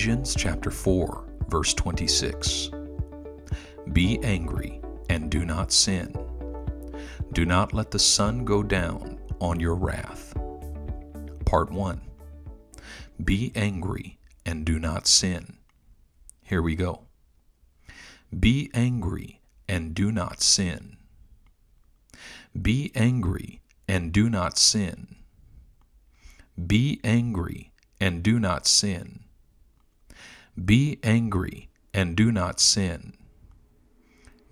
Ephesians chapter 4, verse 26. Be angry and do not sin. Do not let the sun go down on your wrath. Part 1. Be angry and do not sin. Here we go. Be angry and do not sin. Be angry and do not sin. Be angry and do not sin. Be angry and do not sin.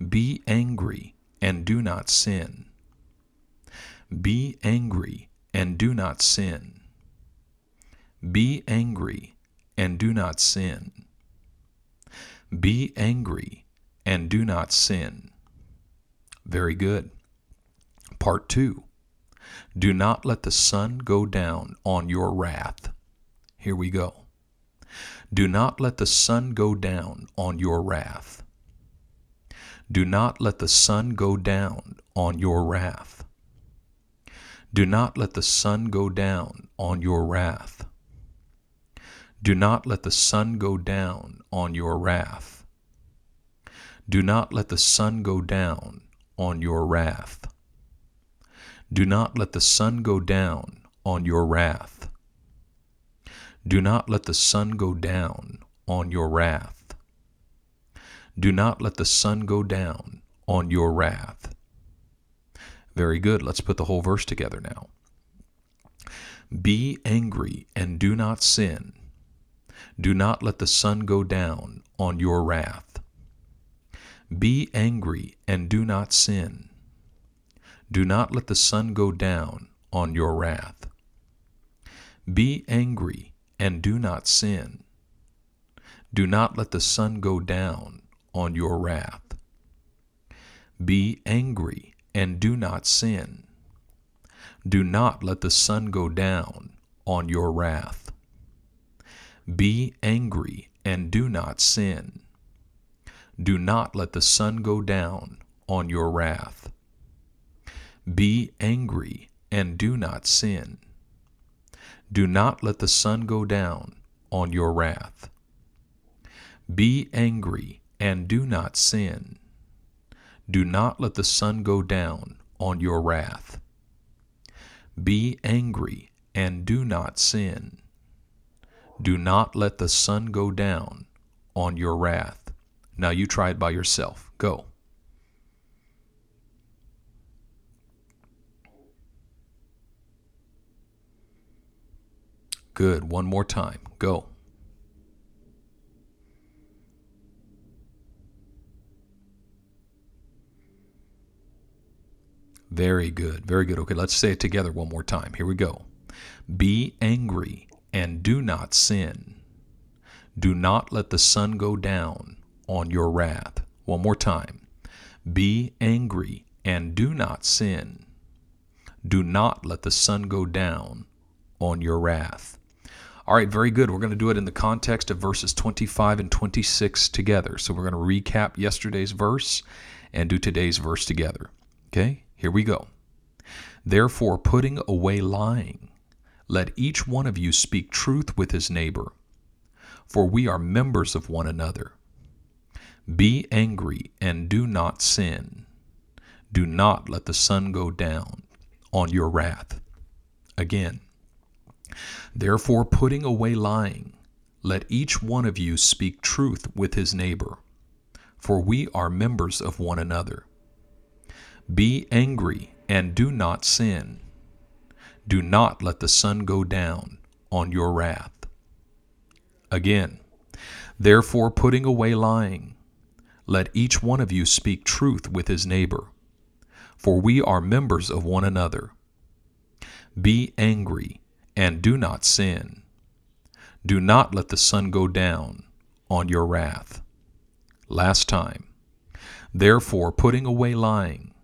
Be angry and do not sin. Be angry and do not sin. Be angry and do not sin. Be angry and do not sin. Very good. Part 2. Do not let the sun go down on your wrath. Here we go. Do not let the sun go down on your wrath. Do not let the sun go down on your wrath. Do not let the sun go down on your wrath. Do not let the sun go down on your wrath. Do not let the sun go down on your wrath. Do not let the sun go down on your wrath. Do not let the sun go down on your wrath. Do not let the sun go down on your wrath. Very good. Let's put the whole verse together now. Be angry and do not sin. Do not let the sun go down on your wrath. Be angry and do not sin. Do not let the sun go down on your wrath. Be angry and do not sin. Do not let the sun go down on your wrath. Be angry and do not sin. Do not let the sun go down on your wrath. Be angry and do not sin. Do not let the sun go down on your wrath. Be angry and do not sin. Do not let the sun go down on your wrath. Be angry and do not sin. Do not let the sun go down on your wrath. Be angry and do not sin. Do not let the sun go down on your wrath. Now you try it by yourself. Go. Good. One more time. Go. Very good. Very good. Okay, let's say it together one more time. Here we go. Be angry and do not sin. Do not let the sun go down on your wrath. One more time. Be angry and do not sin. Do not let the sun go down on your wrath. All right, very good. We're going to do it in the context of verses 25 and 26 together. So we're going to recap yesterday's verse and do today's verse together. Okay, here we go. Therefore, putting away lying, let each one of you speak truth with his neighbor, for we are members of one another. Be angry and do not sin. Do not let the sun go down on your wrath. Again, Therefore, putting away lying, let each one of you speak truth with his neighbor, for we are members of one another. Be angry and do not sin. Do not let the sun go down on your wrath. Again, therefore, putting away lying, let each one of you speak truth with his neighbor, for we are members of one another. Be angry and do not sin. Do not let the sun go down on your wrath. Last time. Therefore, putting away lying,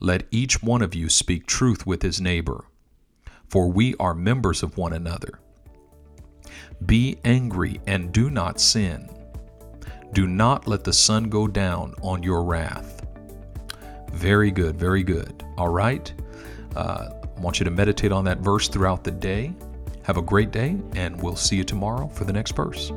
let each one of you speak truth with his neighbor, for we are members of one another. Be angry and do not sin. Do not let the sun go down on your wrath. Very good, very good. All right. Uh, I want you to meditate on that verse throughout the day. Have a great day, and we'll see you tomorrow for the next verse.